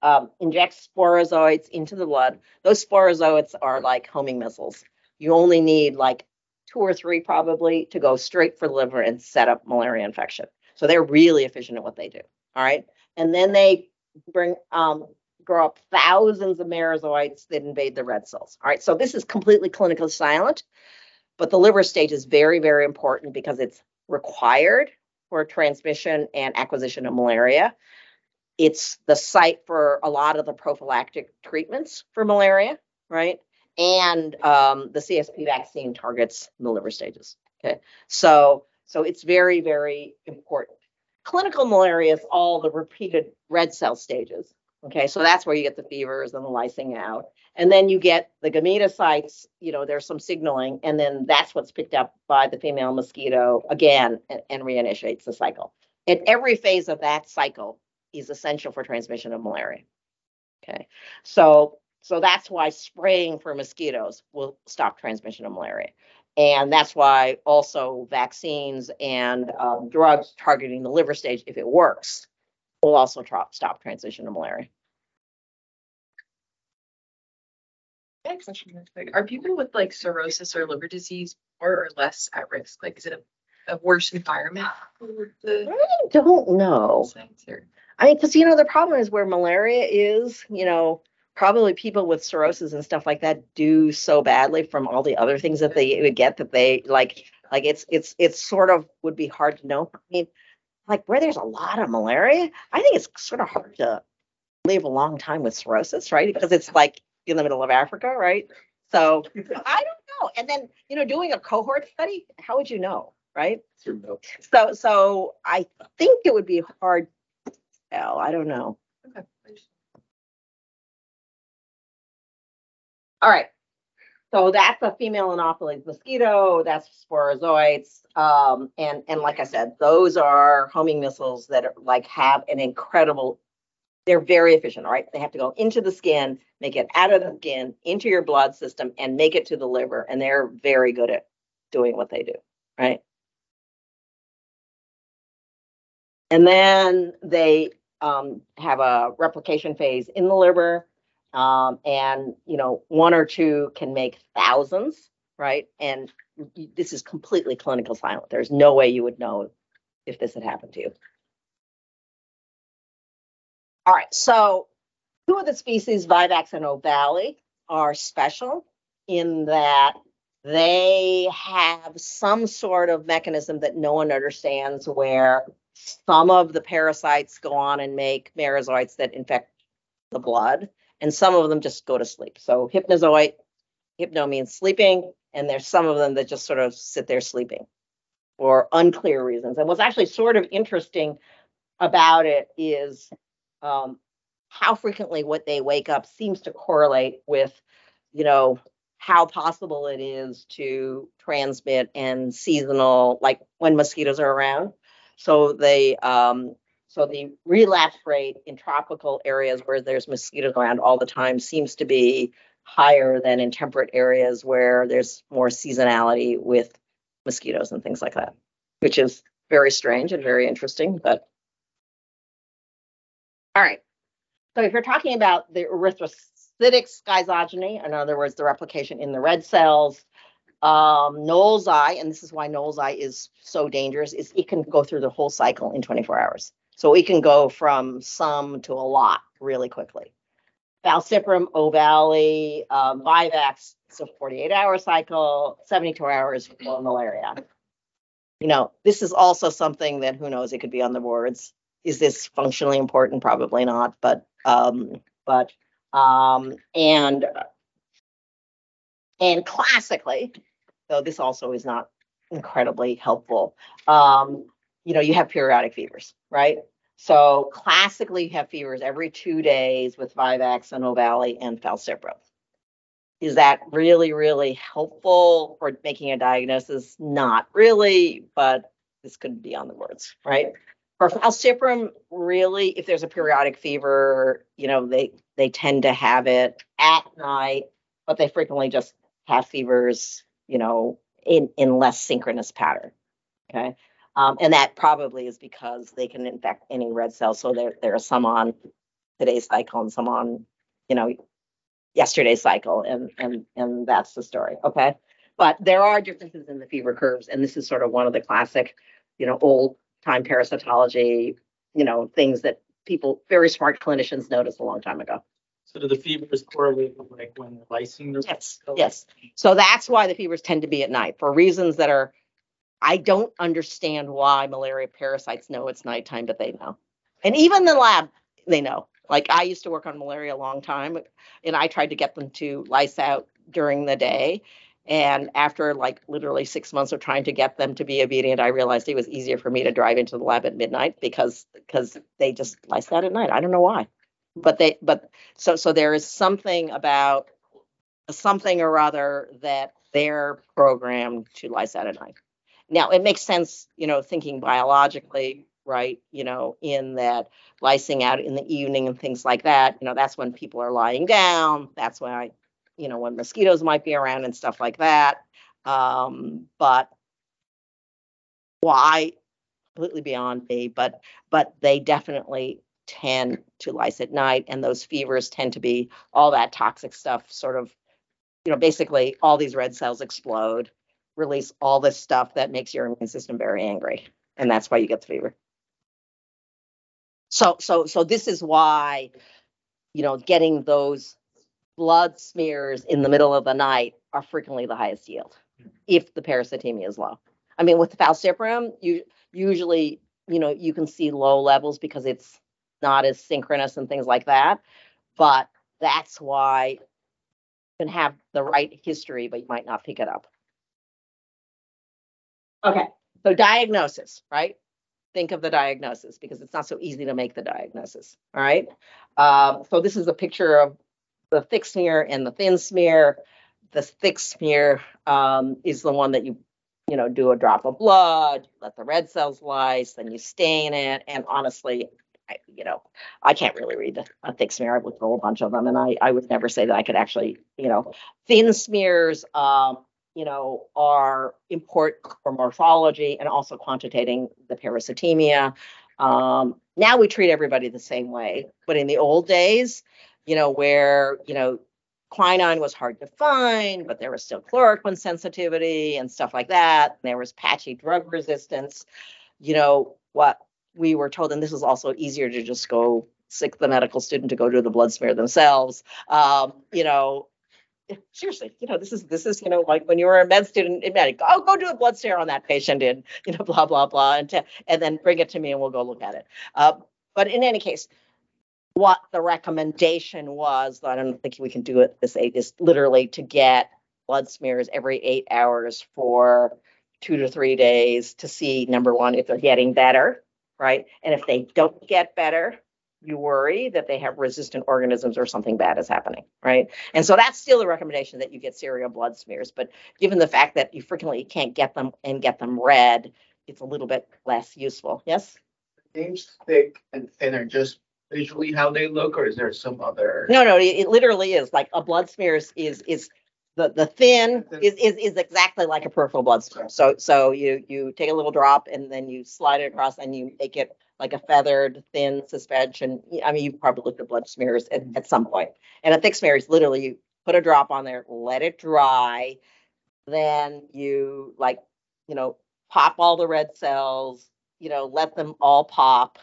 um, injects sporozoites into the blood. Those sporozoites are like homing missiles. You only need like two or three probably to go straight for the liver and set up malaria infection. So they're really efficient at what they do. All right, and then they bring um, grow up thousands of merozoites that invade the red cells. All right, so this is completely clinically silent, but the liver stage is very, very important because it's required for transmission and acquisition of malaria. it's the site for a lot of the prophylactic treatments for malaria, right? And um, the CSP vaccine targets the liver stages. Okay, so so it's very very important. Clinical malaria is all the repeated red cell stages. Okay, so that's where you get the fevers and the lysing out. And then you get the gametocytes, you know, there's some signaling, and then that's what's picked up by the female mosquito again and, and reinitiates the cycle. And every phase of that cycle is essential for transmission of malaria. Okay, so so that's why spraying for mosquitoes will stop transmission of malaria. And that's why also vaccines and um, drugs targeting the liver stage, if it works, will also tra- stop transmission of malaria. I question real quick. Are people with like cirrhosis or liver disease more or less at risk? Like, is it a, a worse environment for the I don't know. I mean, because you know the problem is where malaria is, you know, probably people with cirrhosis and stuff like that do so badly from all the other things that they would get that they like. Like it's it's it's sort of would be hard to know. I mean, like where there's a lot of malaria, I think it's sort of hard to live a long time with cirrhosis, right? Because it's like in the middle of Africa, right? So I don't know. And then you know, doing a cohort study, how would you know, right? So so I think it would be hard to tell. I don't know. Okay. All right. So that's a female Anopheles mosquito, that's sporozoites. Um, and, and like I said, those are homing missiles that are like have an incredible, they're very efficient, all right? They have to go into the skin, make it out of the skin, into your blood system and make it to the liver. And they're very good at doing what they do, right? And then they um, have a replication phase in the liver. Um, and you know, one or two can make thousands, right? And this is completely clinical silent. There's no way you would know if this had happened to you. All right, so two of the species, Vivax and Ovale, are special in that they have some sort of mechanism that no one understands where some of the parasites go on and make merozoites that infect the blood and some of them just go to sleep. So hypnozoite, hypno means sleeping, and there's some of them that just sort of sit there sleeping for unclear reasons. And what's actually sort of interesting about it is um, how frequently what they wake up seems to correlate with, you know, how possible it is to transmit and seasonal, like when mosquitoes are around. So they um, so the relapse rate in tropical areas where there's mosquitoes around all the time seems to be higher than in temperate areas where there's more seasonality with mosquitoes and things like that, which is very strange and very interesting. But all right. So if you're talking about the erythrocytic schizogony, in other words, the replication in the red cells, um, knowlesi, and this is why knowlesi is so dangerous, is it can go through the whole cycle in 24 hours. So we can go from some to a lot really quickly. Falciparum, ovale, um, Vivax, it's a 48 hour cycle, 72 hours for malariae. You know, this is also something that who knows, it could be on the boards. Is this functionally important? Probably not, but, um, but, um, and, and classically, though this also is not incredibly helpful, um, you know, you have periodic fevers, right? So classically, you have fevers every two days with Vivax and Ovale and Falciparum. Is that really, really helpful for making a diagnosis? Not really, but this could be on the words, right? For Falciparum, really, if there's a periodic fever, you know, they they tend to have it at night, but they frequently just have fevers, you know, in in less synchronous pattern. Okay. Um, and that probably is because they can infect any red cells. So there, there are some on today's cycle and some on, you know, yesterday's cycle, and and and that's the story. Okay, but there are differences in the fever curves, and this is sort of one of the classic, you know, old time parasitology, you know, things that people, very smart clinicians noticed a long time ago. So do the fevers correlate with like when lysing? Yes, yes. So that's why the fevers tend to be at night for reasons that are, I don't understand why malaria parasites know it's nighttime, but they know. And even the lab, they know. Like I used to work on malaria a long time and I tried to get them to lice out during the day. And after like literally six months of trying to get them to be obedient, I realized it was easier for me to drive into the lab at midnight because because they just lice out at night. I don't know why. But they but so so there is something about something or other that they're programmed to lice out at night. Now it makes sense, you know, thinking biologically, right? You know, in that licing out in the evening and things like that, you know, that's when people are lying down. That's why, you know, when mosquitoes might be around and stuff like that. Um, but why completely beyond me, but but they definitely tend to lice at night and those fevers tend to be all that toxic stuff sort of you know basically all these red cells explode release all this stuff that makes your immune system very angry and that's why you get the fever. So so so this is why you know getting those blood smears in the middle of the night are frequently the highest yield if the parasitemia is low. I mean with the falciparum you usually you know you can see low levels because it's not as synchronous and things like that but that's why you can have the right history but you might not pick it up okay so diagnosis right think of the diagnosis because it's not so easy to make the diagnosis. All right. Um, so this is a picture of the thick smear and the thin smear. The thick smear um, is the one that you, you know, do a drop of blood, let the red cells lyse, then you stain it. And honestly, I, you know, I can't really read a thick smear. I've looked at a whole bunch of them, and I, I would never say that I could actually, you know, thin smears. Um, you know, are important for morphology and also quantitating the parasitemia. Um, now we treat everybody the same way, but in the old days, you know, where you know quinine was hard to find, but there was still chloroquine sensitivity and stuff like that. There was patchy drug resistance. You know what we were told, and this is also easier to just go sick the medical student to go do the blood smear themselves. Um, you know, seriously, you know, this is this is you know like when you were a med student in med, oh go do a blood smear on that patient and you know blah blah blah and to, and then bring it to me and we'll go look at it. Uh, but in any case, what the recommendation was, I don't think we can do it this age, is literally to get blood smears every eight hours for two to three days to see number one if they're getting better, right? And if they don't get better, you worry that they have resistant organisms or something bad is happening, right? And so that's still the recommendation that you get serial blood smears. But given the fact that you frequently can't get them and get them red, it's a little bit less useful. Yes? Names thick and thin are just visually how they look, or is there some other? No, no, it, it literally is like a blood smear is is, is the the thin is, is is exactly like a peripheral blood smear. So so you you take a little drop and then you slide it across and you make it like a feathered thin suspension. I mean, you've probably looked at blood smears at, at some point. And a thick smear is literally you put a drop on there, let it dry, then you like, you know, pop all the red cells, you know, let them all pop,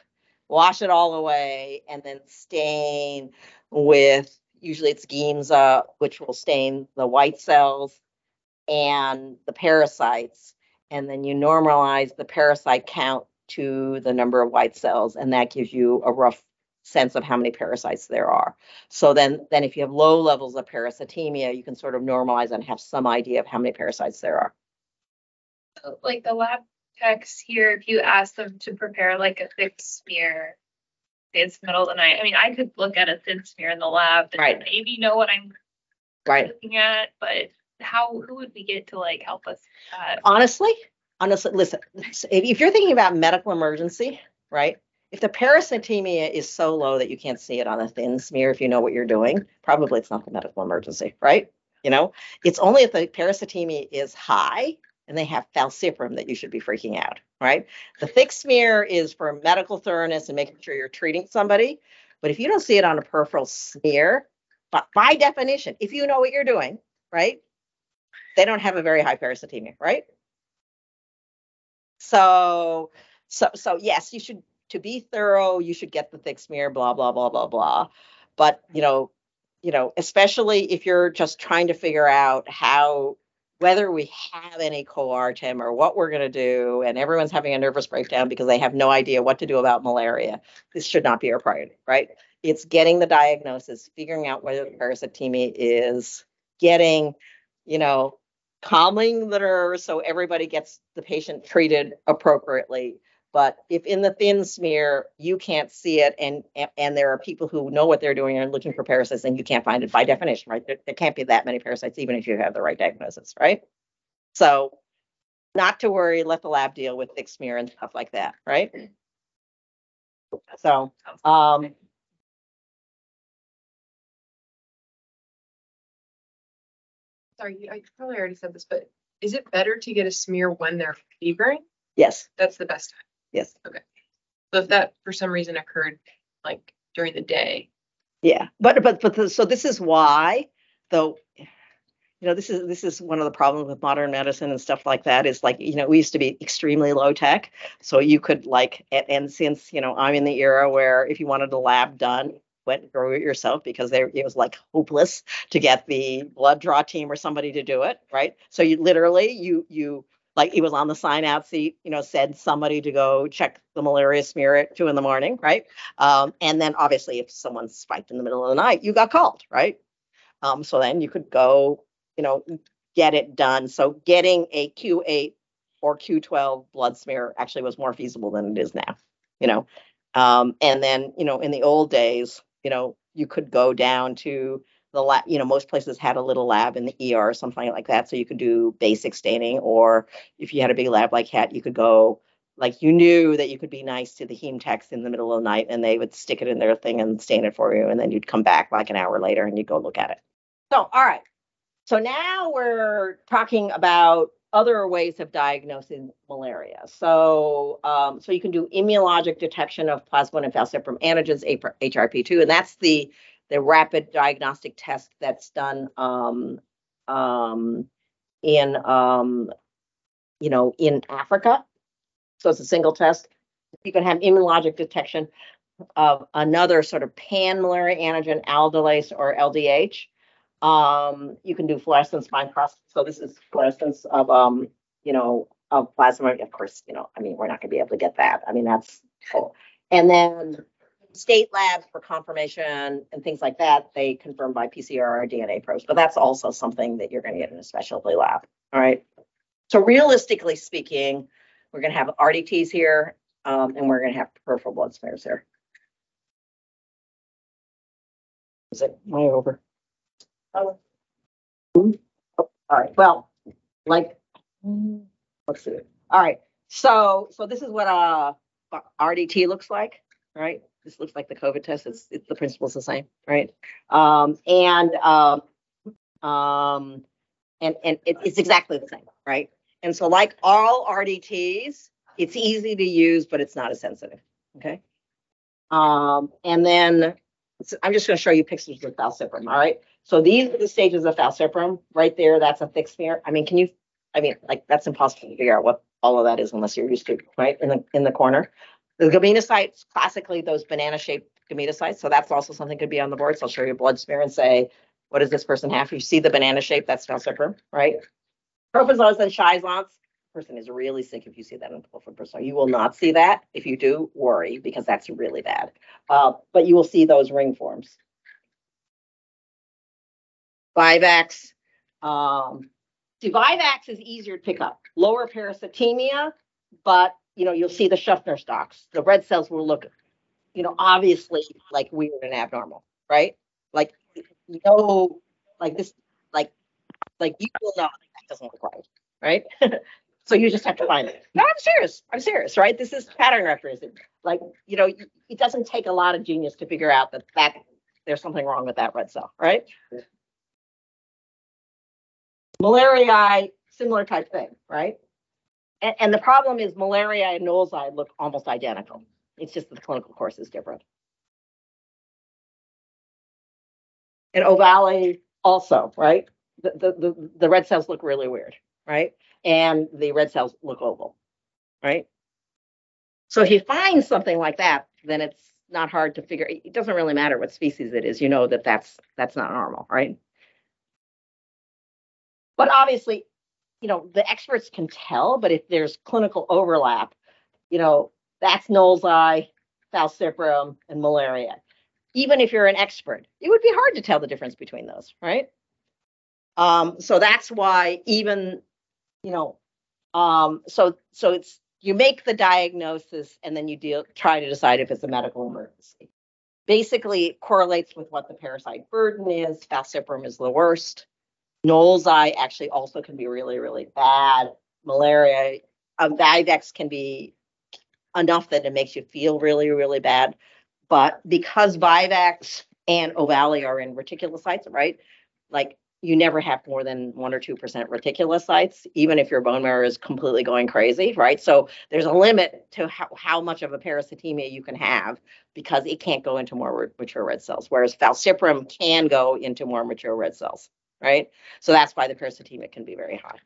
wash it all away, and then stain with usually it's Giemsa, which will stain the white cells and the parasites. And then you normalize the parasite count to the number of white cells, and that gives you a rough sense of how many parasites there are. So then, then if you have low levels of parasitemia, you can sort of normalize and have some idea of how many parasites there are. like the lab techs here, if you ask them to prepare like a thick smear, say it's middle of the night. I mean, I could look at a thin smear in the lab and Right. maybe know what I'm Right. looking at, but how who would we get to like help us? with that? Honestly, honestly, listen, if you're thinking about medical emergency, right? If the parasitemia is so low that you can't see it on a thin smear, if you know what you're doing, probably it's not the medical emergency, right? You know, it's only if the parasitemia is high and they have falciparum that you should be freaking out, right? The thick smear is for medical thoroughness and making sure you're treating somebody. But if you don't see it on a peripheral smear, but by definition, if you know what you're doing, right? They don't have a very high parasitemia, right? So, so, so yes, you should, to be thorough, you should get the thick smear, blah, blah, blah, blah, blah. But, you know, you know, especially if you're just trying to figure out how whether we have any coartem or what we're gonna do, and everyone's having a nervous breakdown because they have no idea what to do about malaria, this should not be our priority, right? It's getting the diagnosis, figuring out whether the parasitemia is getting, you know, calming the nerves so everybody gets the patient treated appropriately. But if in the thin smear, you can't see it and, and- there are people who know what they're doing and looking for parasites and you can't find it by definition, right? There, there can't be that many parasites, even if you have the right diagnosis, right? So not to worry, let the lab deal with thick smear and stuff like that, right? So, um, Sorry, I probably already said this, but is it better to get a smear when they're fevering? yes, That's the best time. yes, Okay. So if that for some reason occurred like during the day, yeah. But, but, but, the- so this is why, though, you know, this is, this is one of the problems with modern medicine and stuff like that is like, you know, we used to be extremely low tech. So you could like, and, and since, you know, I'm in the era where if you wanted a lab done, went and grew it yourself because there, it was like hopeless to get the blood draw team or somebody to do it, right? So you literally, you, you, like it was on the sign out seat, you know, said somebody to go check the malaria smear at two in the morning, right? Um, and then obviously if someone spiked in the middle of the night, you got called, right? Um, so then you could go, you know, get it done. So getting a Q8 or Q12 blood smear actually was more feasible than it is now, you know? Um, and then, you know, in the old days, you know, you could go down to the lab, you know, most places had a little lab in the ER or something like that. So you could do basic staining, or if you had a big lab like HAT, you could go, like you knew that you could be nice to the heme techs in the middle of the night and they would stick it in their thing and stain it for you. And then you'd come back like an hour later and you'd go look at it. So, all right. So now we're talking about other ways of diagnosing malaria. So, um, so you can do immunologic detection of and falciparum antigens, HRP2, and that's the the rapid diagnostic test that's done um, um, in um, you know in Africa. So it's a single test. You can have immunologic detection of another sort of pan malaria antigen, aldolase or LDH. Um, you can do fluorescence spine cross. So this is fluorescence of um, you know, of plasma. Of course, you know, I mean, we're not gonna be able to get that. I mean, that's cool. And then state labs for confirmation and things like that, they confirm by PCR or DNA probes, but that's also something that you're gonna get in a specialty lab. All right. So realistically speaking, we're gonna have RDTs here, um, and we're gonna have peripheral blood smears here. Is it way over? All right, well, like, let's see. All right, so, so this is what a RDT looks like, right? This looks like the COVID test. It's, it's, the principle's the same, right? Um, and, um, um, and, and it, it's exactly the same, right? And so like all RDTs, it's easy to use, but it's not as sensitive, okay? Um, and then, so I'm just gonna show you pictures of falciparum, all right? So these are the stages of falciparum, right there, that's a thick smear. I mean, can you, I mean, like, that's impossible to figure out what all of that is unless you're used to, right, in the, in the corner. The gametocytes, classically, those banana-shaped gametocytes, so that's also something could be on the board. So I'll show you a blood smear and say, what does this person have? You see the banana shape, that's falciparum, right? Prophyllodes and schizonts, person is really sick if you see that in a person. You will not see that. If you do, worry, because that's really bad. Uh, but you will see those ring forms. Vivax, um, see, Vivax is easier to pick up. Lower parasitemia, but, you know, you'll see the Schuffner's dots. The red cells will look, you know, obviously like weird and abnormal, right? Like, no, like this, like, like you will know that doesn't look right, right? so you just have to find it. No, I'm serious. I'm serious, right? This is pattern recognition. Like, you know, it doesn't take a lot of genius to figure out that that there's something wrong with that red cell, right? Malariae, similar type thing, right? And, and the problem is malariae and knowlesi look almost identical. It's just that the clinical course is different. And Ovale also, right? The, the, the, the red cells look really weird, right? And the red cells look oval, right? So if you find something like that, then it's not hard to figure. It doesn't really matter what species it is. You know that that's that's not normal, right? But obviously, you know, the experts can tell, but if there's clinical overlap, you know, that's knowlesi, falciparum, and malariae. Even if you're an expert, it would be hard to tell the difference between those, right? Um, so that's why even, you know, um, so so it's you make the diagnosis and then you deal try to decide if it's a medical emergency. Basically, it correlates with what the parasite burden is. Falciparum is the worst. Knowles eye actually also can be really, really bad. Malariae, um, Vivax can be enough that it makes you feel really, really bad. But because Vivax and Ovale are in reticulocytes, right? Like you never have more than one or two percent reticulocytes, even if your bone marrow is completely going crazy, right? So there's a limit to how, how much of a parasitemia you can have because it can't go into more mature red cells, whereas falciparum can go into more mature red cells, right? So that's why the parasitemia can be very high.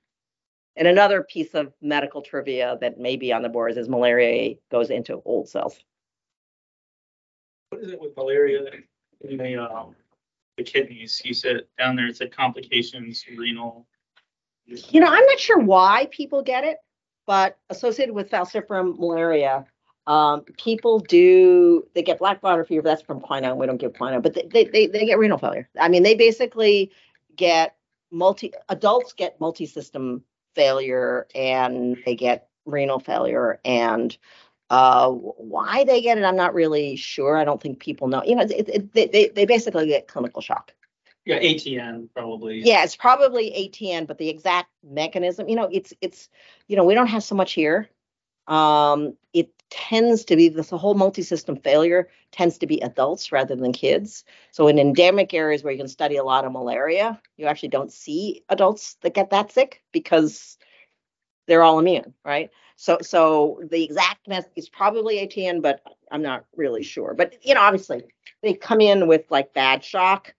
And another piece of medical trivia that may be on the boards is malariae goes into old cells. What is it with malaria in the, um, the kidneys? You said down there, it said complications, renal. You know, I'm not sure why people get it, but associated with falciparum malaria, um, people do they get blackwater fever. That's from quinine. We don't give quinine, but they, they they they get renal failure. I mean, they basically get multi adults get multi-system failure and they get renal failure and uh, why they get it, I'm not really sure. I don't think people know. You know, it, it, they, they they basically get clinical shock. Yeah, ATN probably. Yeah, it's probably ATN, but the exact mechanism, you know, it's it's you know, we don't have so much here. Um, it tends to be this whole multi-system failure tends to be adults rather than kids. So in endemic areas where you can study a lot of malaria, you actually don't see adults that get that sick because they're all immune, right? So so the exactness is probably ATN, but I'm not really sure. But you know, obviously they come in with like bad shock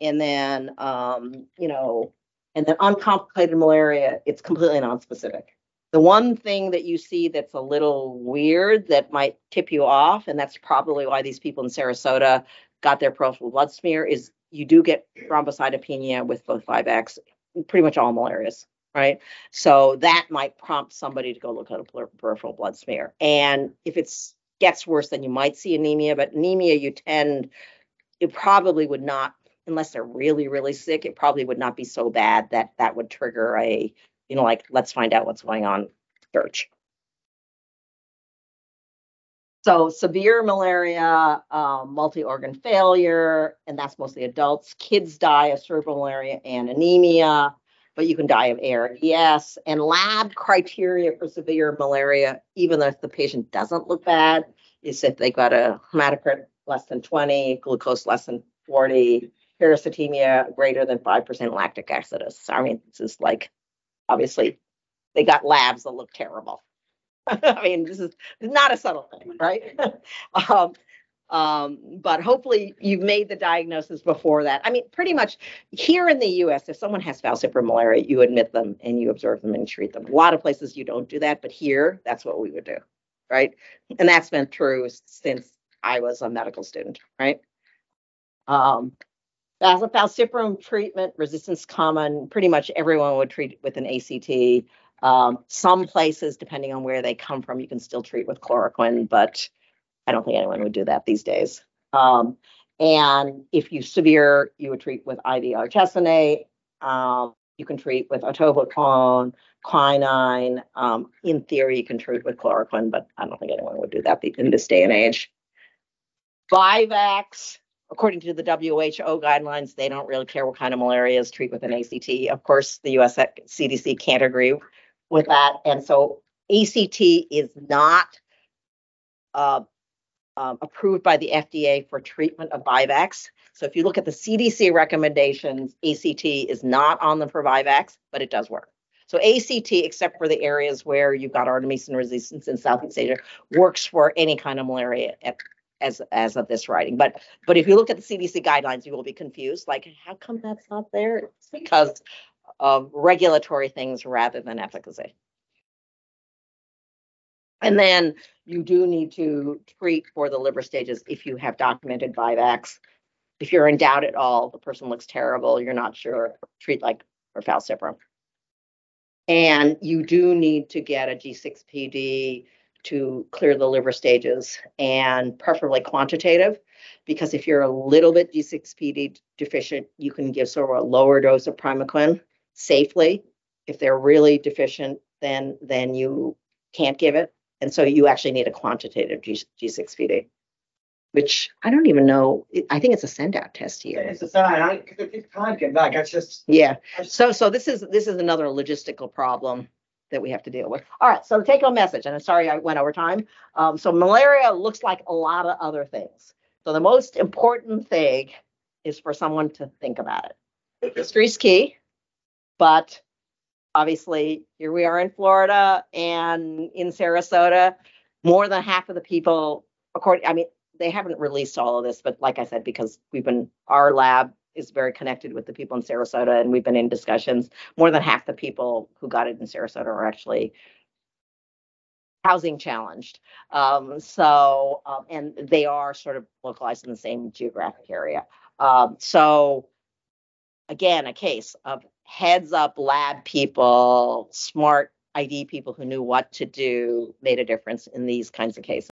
and then um, you know, and then uncomplicated malaria, it's completely non-specific. The one thing that you see that's a little weird that might tip you off, and that's probably why these people in Sarasota got their peripheral blood smear, is you do get thrombocytopenia with both 5X, pretty much all malarias, right? So that might prompt somebody to go look at a peripheral blood smear. And if it gets worse, then you might see anemia, but anemia you tend, it probably would not, unless they're really, really sick, it probably would not be so bad that that would trigger a you know, like, let's find out what's going on search. So severe malaria, um, multi-organ failure, and that's mostly adults. Kids die of cerebral malaria and anemia, but you can die of ARDS. And lab criteria for severe malaria, even if the patient doesn't look bad, is if they've got a hematocrit less than 20, glucose less than 40, parasitemia greater than 5% lactic acidosis. I mean, this is like obviously they got labs that look terrible. I mean, this is not a subtle thing, right? um, um, but hopefully you've made the diagnosis before that. I mean, pretty much here in the US, if someone has falciparum malaria, you admit them and you observe them and treat them. A lot of places you don't do that, but here that's what we would do, right? And that's been true since I was a medical student, right? Um, as a falciparum treatment, resistance common, pretty much everyone would treat with an ACT. Um, some places, depending on where they come from, you can still treat with chloroquine, but I don't think anyone would do that these days. Um, and if you severe, you would treat with IV artesunate. Um, you can treat with atovaquone, quinine. Um, in theory, you can treat with chloroquine, but I don't think anyone would do that in this day and age. Vivax, according to the WHO guidelines, they don't really care what kind of malaria is treated with an ACT. Of course, the US CDC can't agree with that. And so ACT is not uh, um, approved by the FDA for treatment of Vivax. So if you look at the CDC recommendations, ACT is not on them for Vivax, but it does work. So ACT, except for the areas where you've got artemisinin resistance in Southeast Asia, works for any kind of malaria as as of this writing. But but if you look at the CDC guidelines, you will be confused. Like, how come that's not there? It's because of regulatory things rather than efficacy. And then you do need to treat for the liver stages if you have documented Vivax. If you're in doubt at all, the person looks terrible, you're not sure, treat like for falciparum. And you do need to get a G6PD to clear the liver stages and preferably quantitative. Because if you're a little bit G6PD deficient, you can give sort of a lower dose of Primaquine safely. If they're really deficient, then, then you can't give it. And so you actually need a quantitative G, G6PD, which I don't even know. I think it's a send out test here. It's a sign, I, cause it takes get back, that's just. Yeah. I- So, so this is, this is another logistical problem that we have to deal with. All right, so the take home message, and I'm sorry I went over time. Um, so malaria looks like a lot of other things. So the most important thing is for someone to think about it. History is key, but obviously here we are in Florida and in Sarasota, more than half of the people, according, I mean, they haven't released all of this, but like I said, because we've been, our lab is very connected with the people in Sarasota and we've been in discussions. More than half the people who got it in Sarasota are actually housing challenged. Um, so, um, and they are sort of localized in the same geographic area. Um, so again, a case of heads up lab people, smart ID people who knew what to do made a difference in these kinds of cases.